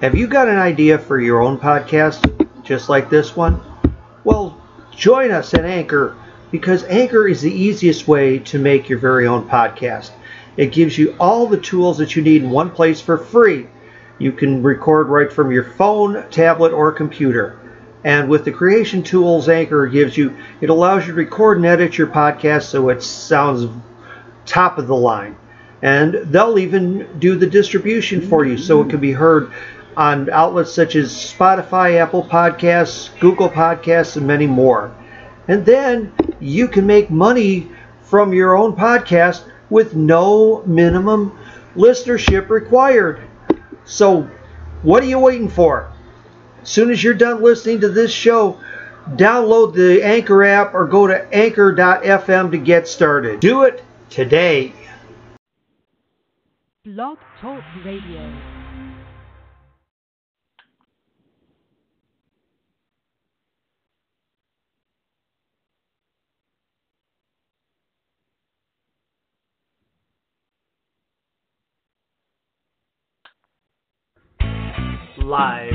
Have you got an idea for your own podcast, just like this one? Well, join us at Anchor because Anchor is the easiest way to make your very own podcast. It gives you all the tools that you need in one place for free. You can record right from your phone, tablet, or computer. And with the creation tools Anchor gives you, it allows you to record and edit your podcast so it sounds top of the line. And they'll even do the distribution for you so it can be heard on outlets such as Spotify, Apple Podcasts, Google Podcasts, and many more. And then you can make money from your own podcast with no minimum listenership required. So, what are you waiting for? As soon as you're done listening to this show, download the Anchor app or go to anchor.fm to get started. Do it today. Blog Talk Radio. Live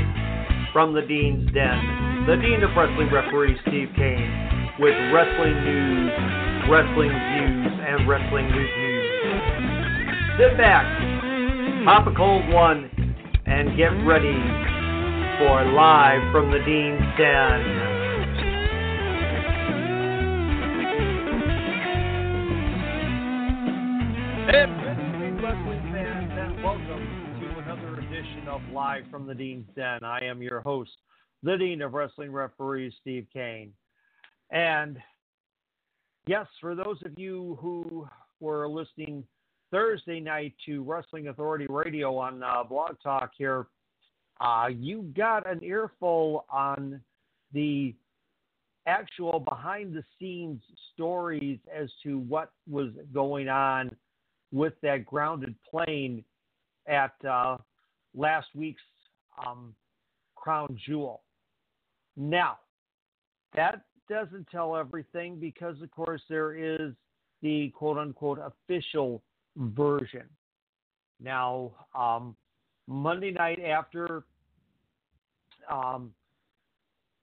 from the Dean's Den, the Dean of Wrestling referee Steve Kane with wrestling news, wrestling views, and wrestling reviews. Sit back, pop a cold one, and get ready for Live from the Dean's Den. Hey, edition of Live from the Dean's Den. I am your host, the Dean of Wrestling Referees, Steve Kane. And yes, for those of you who were listening Thursday night to Wrestling Authority Radio on uh, Blog Talk here, uh, you got an earful on the actual behind the scenes stories as to what was going on with that grounded plane at uh, last week's um, Crown Jewel. Now, that doesn't tell everything because, of course, there is the quote unquote official version. Now, um, Monday night after um,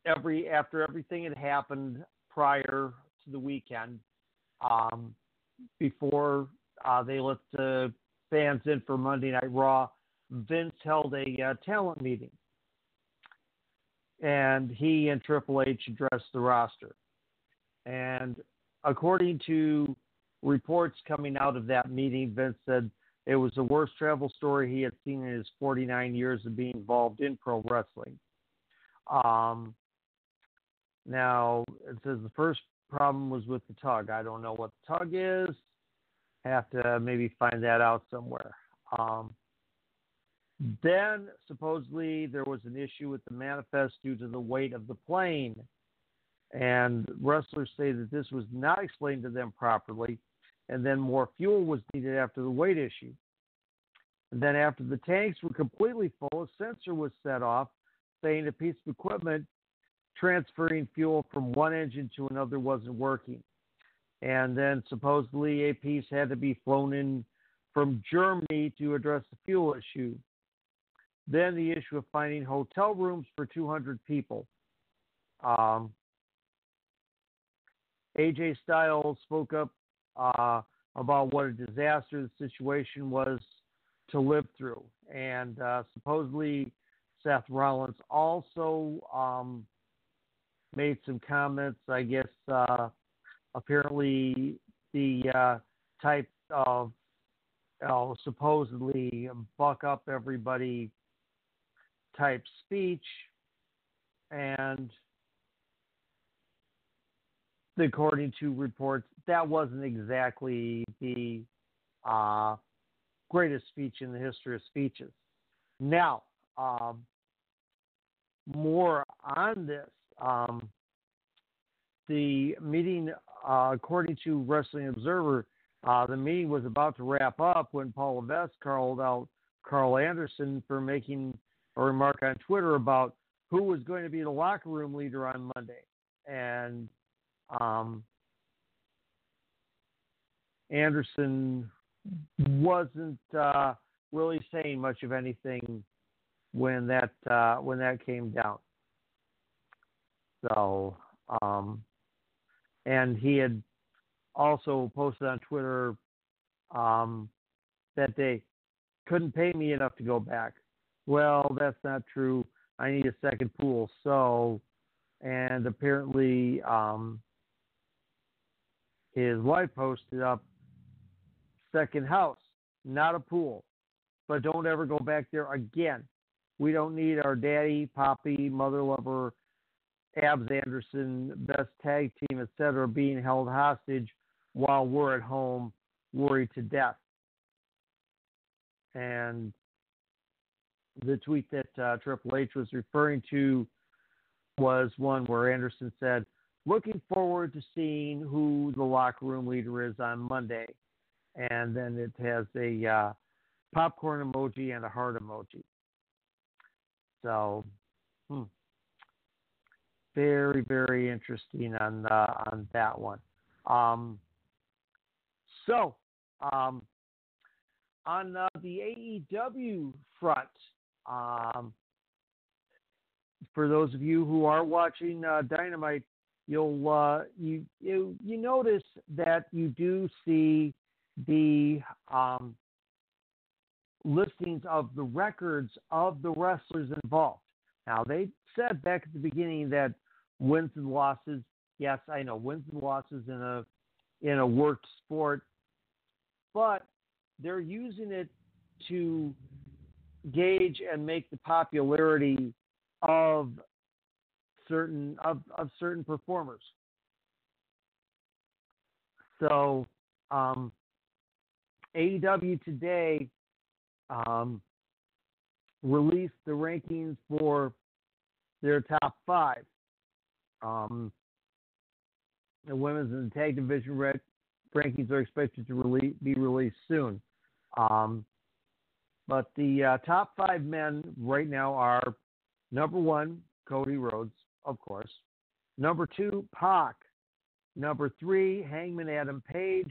every after everything had happened prior to the weekend, um, before uh, they let the fans in for Monday Night Raw, Vince held a uh, talent meeting, and he and Triple H addressed the roster. And according to reports coming out of that meeting, Vince said it was the worst travel story he had seen in his 49 years of being involved in pro wrestling. Um, now, it says the first problem was with the tug. I don't know what the tug is. I have to maybe find that out somewhere. Um, then, supposedly, there was an issue with the manifest due to the weight of the plane. And wrestlers say that this was not explained to them properly. And then more fuel was needed after the weight issue. And then, after the tanks were completely full, a sensor was set off saying a piece of equipment transferring fuel from one engine to another wasn't working. And then supposedly a piece had to be flown in from Germany to address the fuel issue. Then the issue of finding hotel rooms for 200 people. Um, AJ Styles spoke up uh, about what a disaster the situation was to live through. And uh, supposedly Seth Rollins also um, made some comments. I guess uh, apparently the uh, type of uh, supposedly buck up everybody type speech, and according to reports, that wasn't exactly the uh, greatest speech in the history of speeches. Now, um, more on this. Um, the meeting, uh, according to Wrestling Observer, uh, the meeting was about to wrap up when Paul Levesque called out Karl Anderson for making a remark on Twitter about who was going to be the locker room leader on Monday. And um, Anderson wasn't uh, really saying much of anything when that uh, when that came down. So, um, and he had also posted on Twitter um, that they couldn't pay me enough to go back. Well, that's not true. I need a second pool. So, and apparently, um, his wife posted up second house, not a pool. But don't ever go back there again. We don't need our daddy, poppy, mother lover, Abs Anderson, best tag team, etc., being held hostage while we're at home worried to death. And the tweet that uh, Triple H was referring to was one where Anderson said, Looking forward to seeing who the locker room leader is on Monday. And then it has a uh, popcorn emoji and a heart emoji. So, hmm. very, very interesting on uh, on that one. Um, so, um, on uh, the AEW front, um, for those of you who are watching uh, Dynamite, you'll uh, you you you notice that you do see the um, listings of the records of the wrestlers involved. Now they said back at the beginning that wins and losses. Yes, I know wins and losses in a in a worked sport, but they're using it to gauge and make the popularity of certain of, of certain performers. So um, AEW today um, released the rankings for their top five. Um, the women's and tag division rankings are expected to release, be released soon. Um, but the uh, top five men right now are number one, Cody Rhodes, of course. Number two, Pac. Number three, Hangman Adam Page.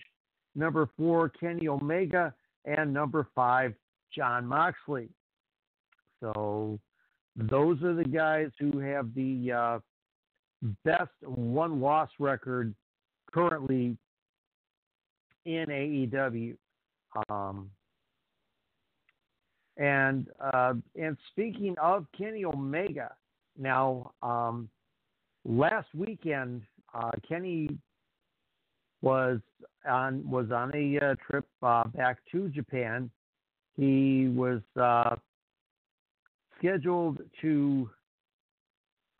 Number four, Kenny Omega. And number five, Jon Moxley. So those are the guys who have the uh, best one loss record currently in AEW. Um, and uh, and speaking of Kenny Omega, now um, last weekend uh, Kenny was on was on a uh, trip uh, back to Japan. He was uh, scheduled to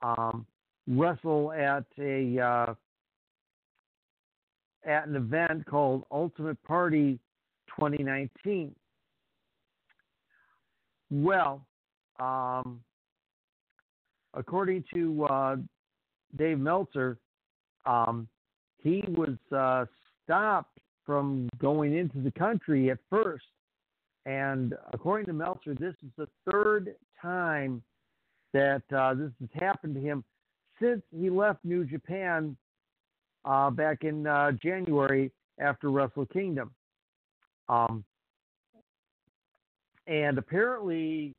um, wrestle at a uh, at an event called Ultimate Party 2019. Well, um, according to uh, Dave Meltzer, um, he was uh, stopped from going into the country at first. And according to Meltzer, this is the third time that uh, this has happened to him since he left New Japan uh, back in uh, January after Wrestle Kingdom. Um, and apparently,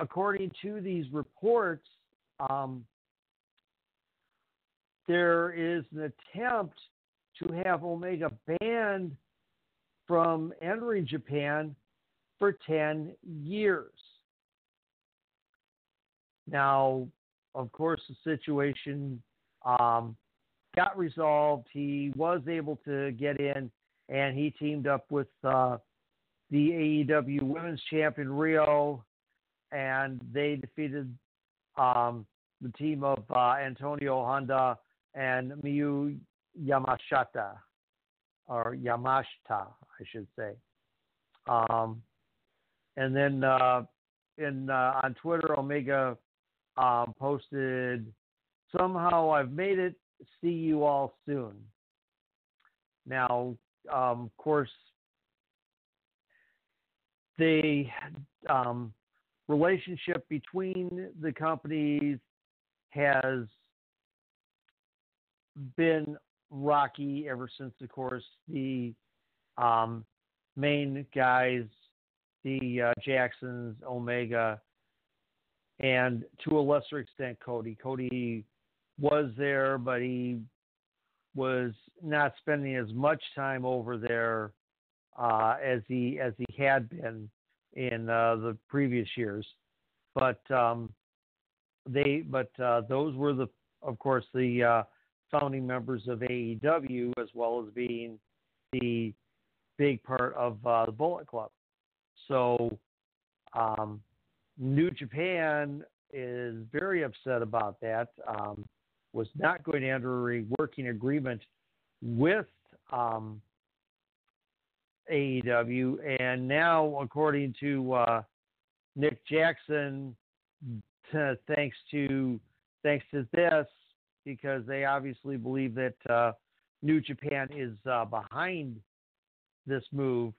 according to these reports, um, there is an attempt to have Omega banned from entering Japan for 10 years. Now, of course, the situation um, got resolved. He was able to get in, and he teamed up with uh, the AEW Women's Champion Riho, and they defeated um, the team of uh, Antonio Honda and Miyu Yamashita, or Yamashita, I should say. Um, and then uh, in uh, on Twitter, Omega um, posted, "Somehow I've made it. See you all soon." Now, um, of course, the um, relationship between the companies has been rocky ever since, of course, the um, main guys, the uh, Jacksons, Omega, and to a lesser extent, Cody. Cody was there, but he was not spending as much time over there uh, as he as he had been in uh, the previous years. But um, they, but uh, those were the, of course, the uh, founding members of AEW as well as being the big part of uh, the Bullet Club. So um, New Japan is very upset about that. Um, was not going to enter a working agreement with um, AEW, and now, according to uh, Nick Jackson, thanks to thanks to this, because they obviously believe that uh, New Japan is uh, behind this move.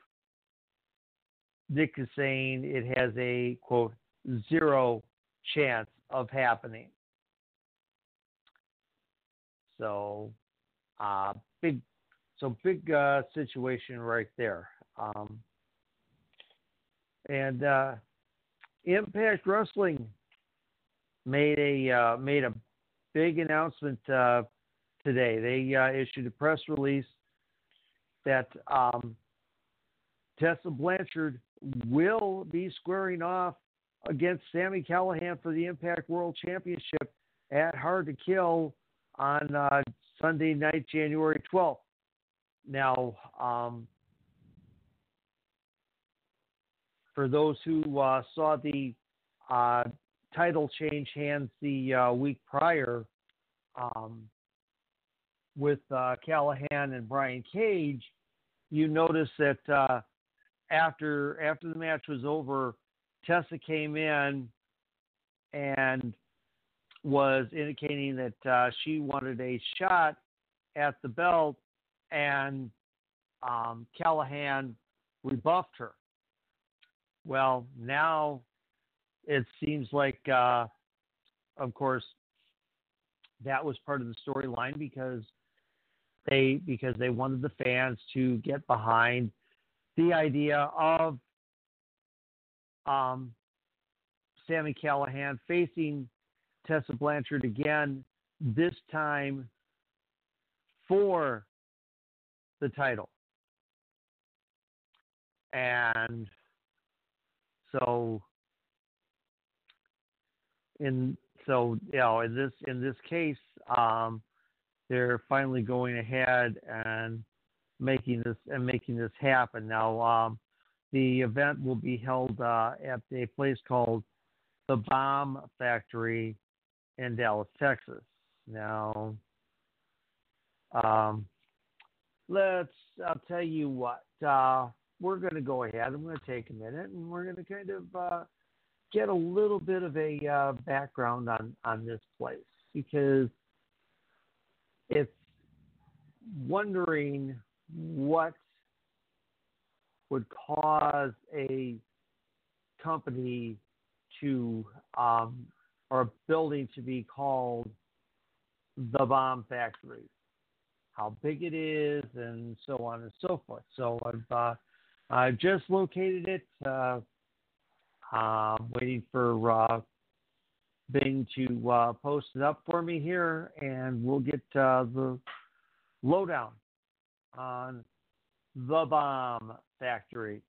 Nick is saying it has a quote zero chance of happening. So, uh, big, so big uh, situation right there. Um, and uh, Impact Wrestling made a uh, made a big announcement uh, today. They uh, issued a press release that um, Tessa Blanchard will be squaring off against Sami Callihan for the Impact World Championship at Hard to Kill on uh, Sunday night, January 12th. Now, um, for those who uh, saw the uh, title change hands the uh, week prior um, with uh, Callihan and Brian Cage, you notice that uh, after after the match was over, Tessa came in and was indicating that uh, she wanted a shot at the belt, and um, Callihan rebuffed her. Well, now it seems like, uh, of course, that was part of the storyline because they because they wanted the fans to get behind the idea of um, Sami Callihan facing Tessa Blanchard again, this time for the title. And so in so you know in this in this case um, they're finally going ahead and making this and making this happen now um, the event will be held uh, at a place called the bomb factory in Dallas, Texas. Now, um, let's, I'll tell you what, uh, we're going to go ahead. I'm going to take a minute and we're going to kind of uh, get a little bit of a uh, background on, on this place because it's wondering what would cause a company to um, or a building to be called the bomb factory, how big it is, and so on and so forth. So I've uh, I just located it. Uh, I'm waiting for uh, Bing to uh, post it up for me here, and we'll get uh, the lowdown on the bomb factory.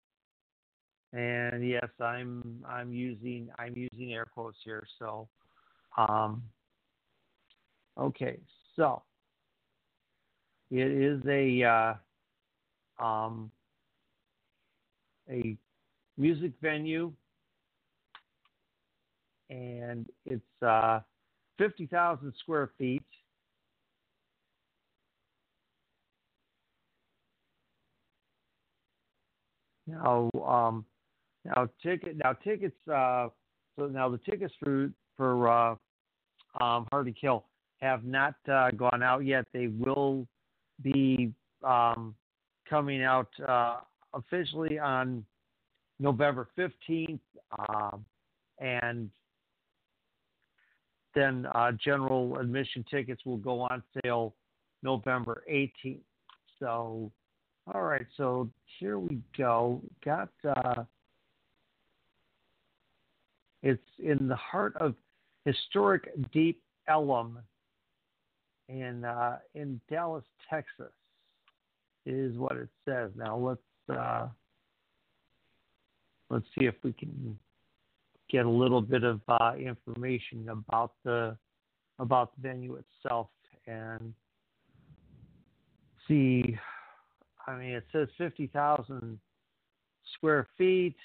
And yes, I'm I'm using I'm using air quotes here. So, um, okay, so it is a uh, um, a music venue, and it's uh, fifty thousand square feet. Now, um, now ticket now tickets uh, so now the tickets for for uh, um, Hard to Kill have not uh, gone out yet. They will be um, coming out uh, officially on November 15th, um, and then uh, general admission tickets will go on sale November 18th. So, all right, so here we go. Got uh, It's in the heart of historic Deep Ellum in uh, in Dallas, Texas, is what it says. Now let's uh, let's see if we can get a little bit of uh, information about the about the venue itself and see. I mean, it says fifty thousand square feet,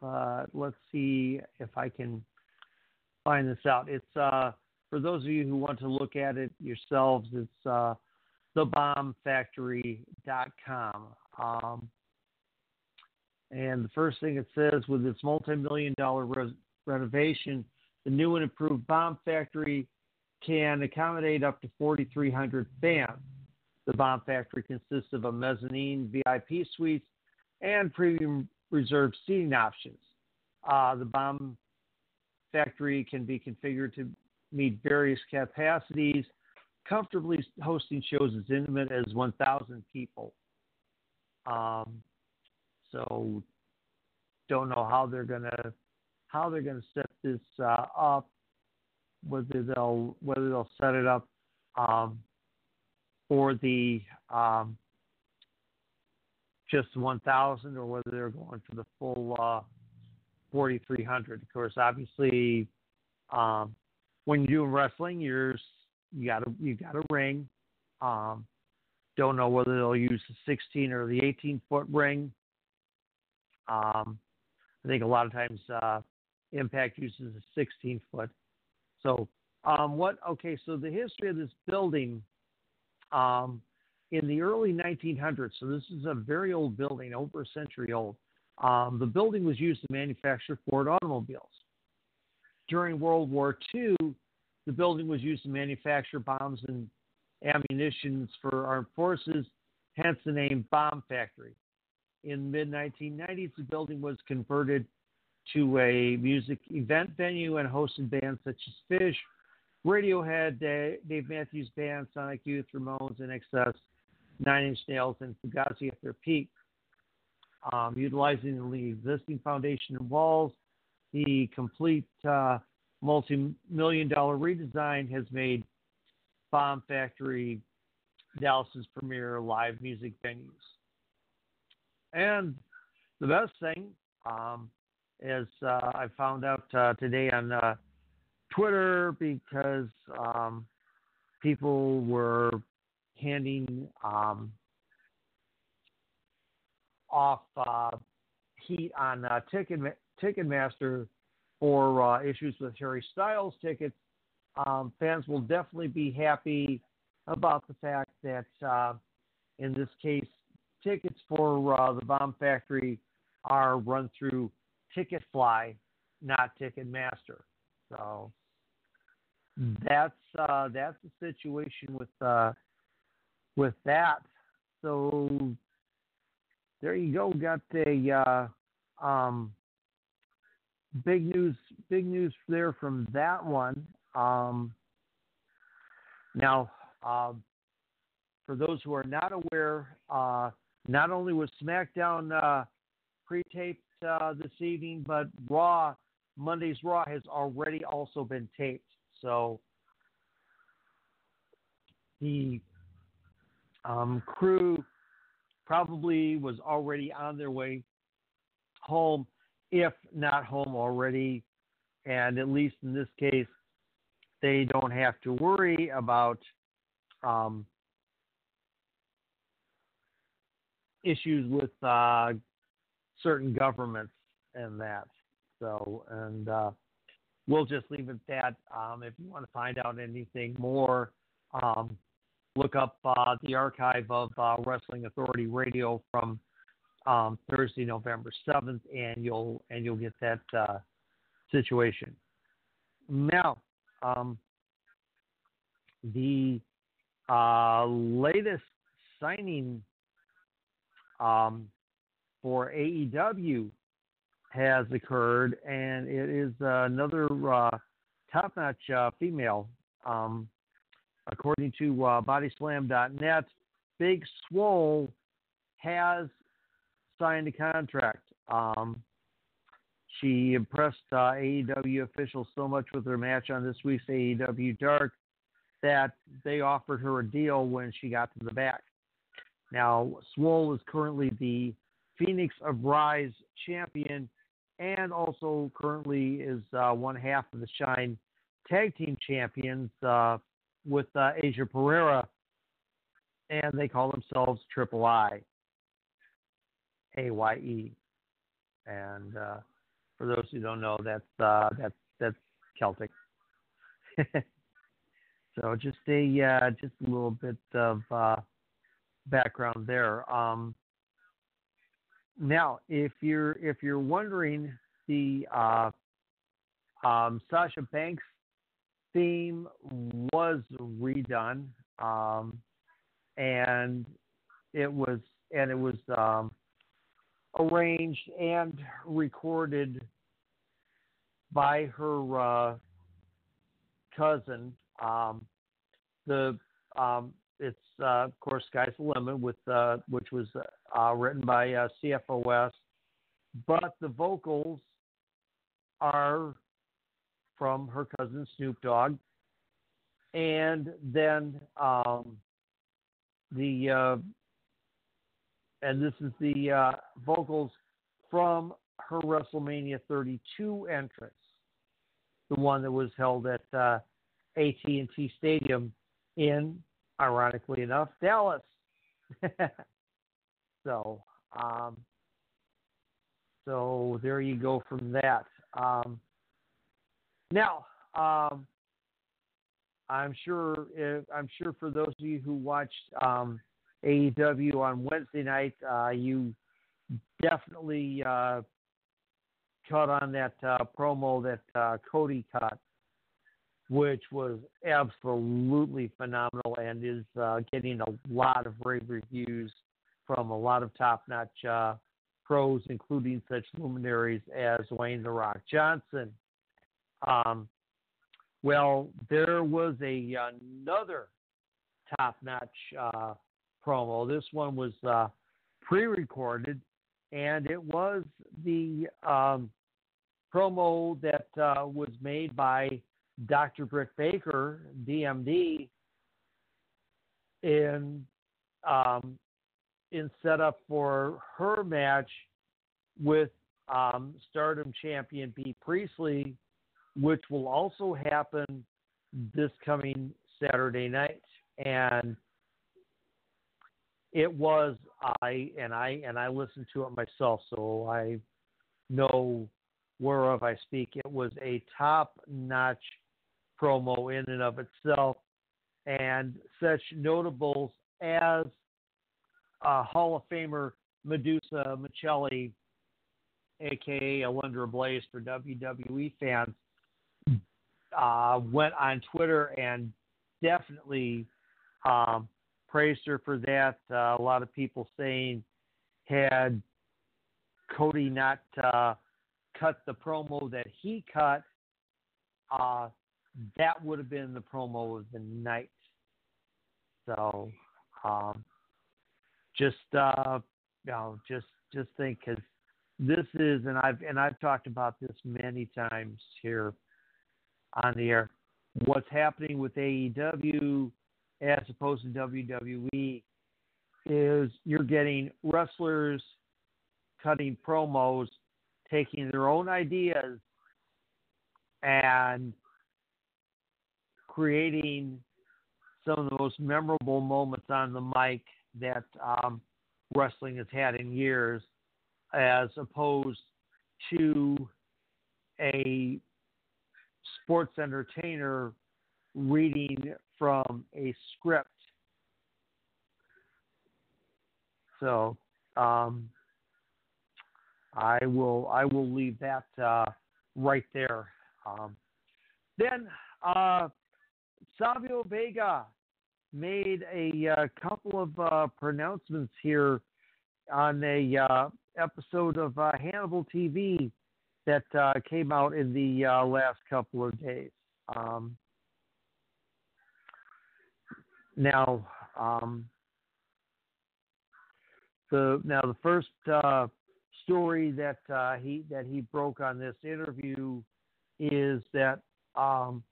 but let's see if I can find this out. It's uh, for those of you who want to look at it yourselves. It's uh, thebombfactory.com. Um, and the first thing it says with its multi-million dollar res- renovation, the new and improved bomb factory can accommodate up to 4,300 fans. The bomb factory consists of a mezzanine VIP suites and premium reserved seating options. Uh, the bomb factory can be configured to meet various capacities, comfortably hosting shows as intimate as 1,000 people. Um, so don't know how they're gonna how they're gonna set this uh, up. Whether they'll whether they'll set it up um, for the um, just 1,000 or whether they're going for the full uh, 4,300. Of course, obviously, um, when you're doing wrestling, you're you got a you got a ring. Um, don't know whether they'll use the 16 or the 18 foot ring. Um, I think a lot of times uh, Impact uses a 16 foot. So um, what? Okay, so the history of this building um, in the early 1900s. So this is a very old building, over a century old. Um, the building was used to manufacture Ford automobiles. During World War II, the building was used to manufacture bombs and ammunitions for armed forces, hence the name Bomb Factory in mid 1990s, the building was converted to a music event venue and hosted bands such as Phish, Radiohead, Dave Matthews Band, Sonic Youth, Ramones, INXS, Nine Inch Nails, and Fugazi at their peak. Um, utilizing the existing foundation and walls, the complete uh, multi-million dollar redesign has made Bomb Factory Dallas's premier live music venues. And the best thing um, is uh, I found out uh, today on uh, Twitter because um, people were handing um, off uh, heat on uh, Ticket Ticketmaster for uh, issues with Harry Styles tickets. Um, fans will definitely be happy about the fact that uh, in this case tickets for uh, the Bomb Factory are run through Ticketfly, not Ticketmaster. So that's uh, that's the situation with uh, with that. So there you go. Got the uh, um, big news. Big news there from that one. Um, now, uh, for those who are not aware, uh, not only was SmackDown uh, pre-taped uh, this evening, but Raw, Monday's Raw has already also been taped. So the um, crew probably was already on their way home, if not home already. And at least in this case, they don't have to worry about um, issues with uh, certain governments and that. So, and uh, we'll just leave it at that. Um, if you want to find out anything more, um, look up uh, the archive of uh, Wrestling Authority Radio from um, Thursday, November seventh, and you'll and you'll get that uh, situation. Now, um, the uh, latest signing um, for AEW has occurred, and it is uh, another top-notch uh, female. Um, according to uh, BodySlam.net, Big Swole has signed a contract. Um, she impressed uh, AEW officials so much with her match on this week's AEW Dark that they offered her a deal when she got to the back. Now, Swole is currently the Phoenix of Rise champion and also currently is uh, one half of the Shine Tag Team Champions uh, with uh, Asia Pereira, and they call themselves Triple I, A Y E. And uh, for those who don't know, that's uh, that's that's Celtic. so just a uh, just a little bit of uh, background there. Um, now, if you're if you're wondering, the uh, um, Sasha Banks theme was redone, um, and it was and it was um, arranged and recorded by her uh, cousin. Um, the um, it's uh, of course Sky's the Limit with uh, which was uh, written by uh, CFOS, but the vocals are from her cousin Snoop Dogg, and then um, the uh, and this is the uh, vocals from her WrestleMania 32 entrance, the one that was held at uh, AT&T Stadium in, ironically enough, Dallas. so, um, so there you go from that. Um, now, um, I'm sure if, I'm sure for those of you who watched um, AEW on Wednesday night, uh, you definitely uh, caught on that uh, promo that uh, Cody cut, which was absolutely phenomenal and is uh, getting a lot of rave reviews from a lot of top-notch uh, pros, including such luminaries as Wayne the Rock Johnson. Um, well, there was a another top-notch promo. This one was uh, pre-recorded, and it was the um, promo that uh, was made by Dr. Britt Baker, DMD, in um, in setup for her match with um, Stardom champion Bea Priestley, which will also happen this coming Saturday night. And it was I and I and I listened to it myself, so I know whereof I speak. It was a top-notch promo in and of itself, and such notables as uh, Hall of Famer Medusa Miceli, aka Alundra Blaze for WWE fans, uh, went on Twitter and definitely um, praised her for that. Uh, a lot of people saying had Cody not uh, cut the promo that he cut, uh, that would have been the promo of the night. So, um, just uh, you know, just just think because this is, and I've and I've talked about this many times here on the air. What's happening with AEW as opposed to WWE is you're getting wrestlers cutting promos, taking their own ideas and creating some of the most memorable moments on the mic that um, wrestling has had in years, as opposed to a sports entertainer reading from a script. So um, I will I will leave that uh, right there. Um, then uh, Savio Vega made a uh, couple of uh, pronouncements here on a uh, episode of Hannibal TV that came out in the last couple of days. Um, now, um, the now the first story that uh, he that he broke on this interview is that um,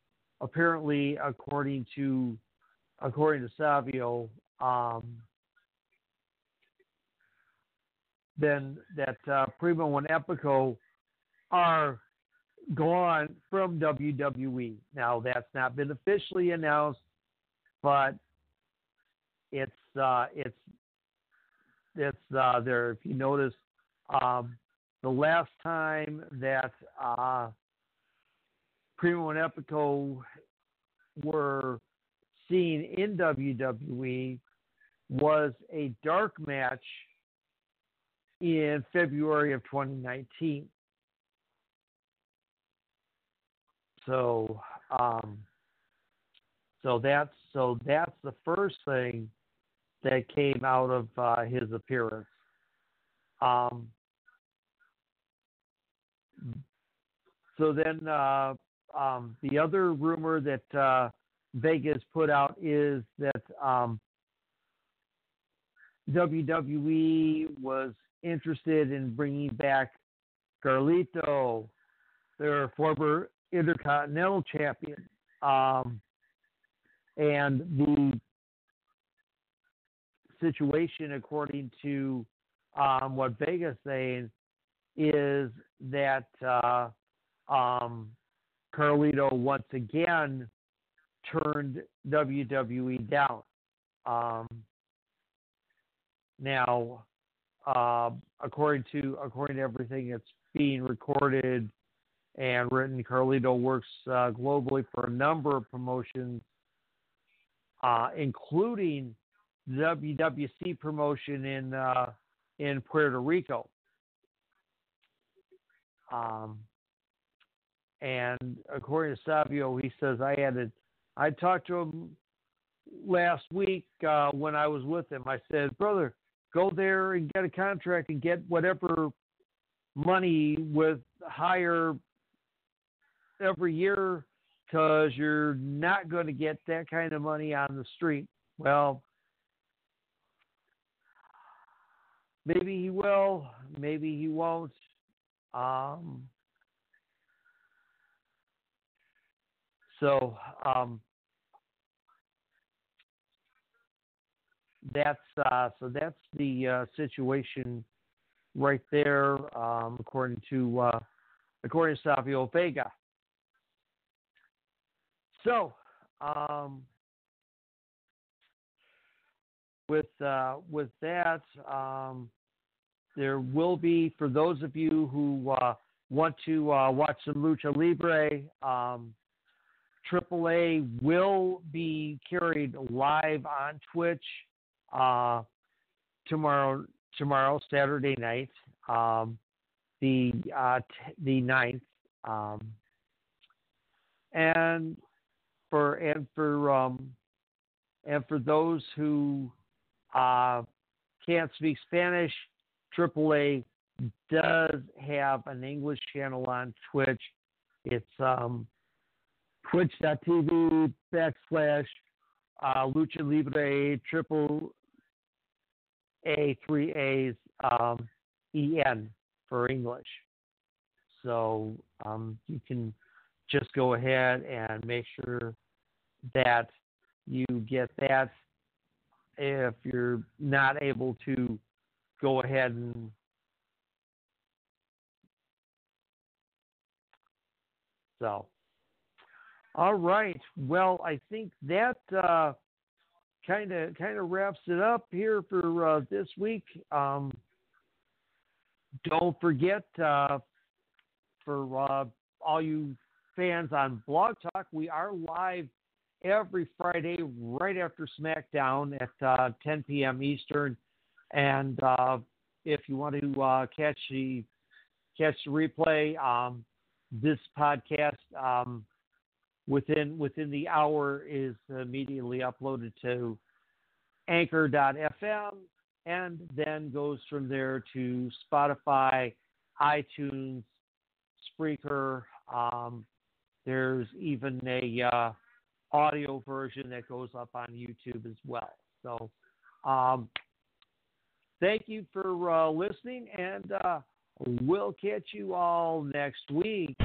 apparently, according to according to Savio, um, then that uh, Primo and Epico are gone from WWE. Now that's not been officially announced, but it's uh, it's it's uh, there. If you notice, um, the last time that uh, Primo and Epico were seen in WWE was a dark match in February of 2019. So, um, so that's so that's the first thing that came out of uh, his appearance. Um, so then uh, um, the other rumor that uh, Vegas put out is that um, WWE was interested in bringing back Carlito, their former Intercontinental Champion. Um, and the situation, according to um, what Vegas saying, is that uh, um, Carlito once again turned WWE down. Um, now, uh, according to according to everything that's being recorded and written, Carlito works uh, globally for a number of promotions, uh, including WWC promotion in uh, in Puerto Rico. Um, and according to Savio, he says I had I talked to him last week uh, when I was with him. I said, brother, go there and get a contract and get whatever money with higher every year because you're not going to get that kind of money on the street. Well, maybe he will, maybe he won't. Um, So um, that's uh, so that's the uh, situation right there, um, according to uh, according to Savio Vega. So um, with uh, with that, um, there will be for those of you who uh, want to uh, watch some lucha libre. Um, AAA will be carried live on Twitch uh, tomorrow. Tomorrow, Saturday night, um, the uh, t- the 9th, um, and for and for um, and for those who uh, can't speak Spanish, AAA does have an English channel on Twitch. It's um, twitch.tv backslash uh, Lucha Libre triple A three A's um, EN for English. So um, you can just go ahead and make sure that you get that if you're not able to go ahead and so all right. Well, I think that kind of kind of wraps it up here for uh, this week. Um, don't forget uh, for uh, all you fans on Blog Talk, we are live every Friday right after SmackDown at uh, 10 p.m. Eastern. And uh, if you want to uh, catch the catch the replay, um, this podcast um, within within the hour is immediately uploaded to anchor.fm and then goes from there to Spotify, iTunes, Spreaker. Um, there's even a uh, audio version that goes up on YouTube as well. So, um, thank you for uh, listening, and uh, We'll catch you all next week.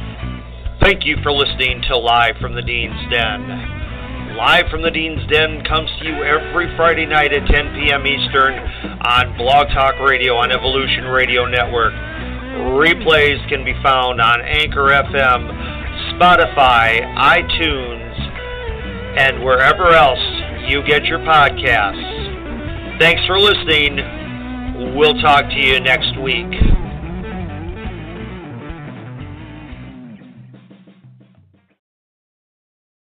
Thank you for listening to Live from the Dean's Den. Live from the Dean's Den comes to you every Friday night at 10 p.m. Eastern on Blog Talk Radio on Evolution Radio Network. Replays can be found on Anchor FM, Spotify, iTunes, and wherever else you get your podcasts. Thanks for listening. We'll talk to you next week.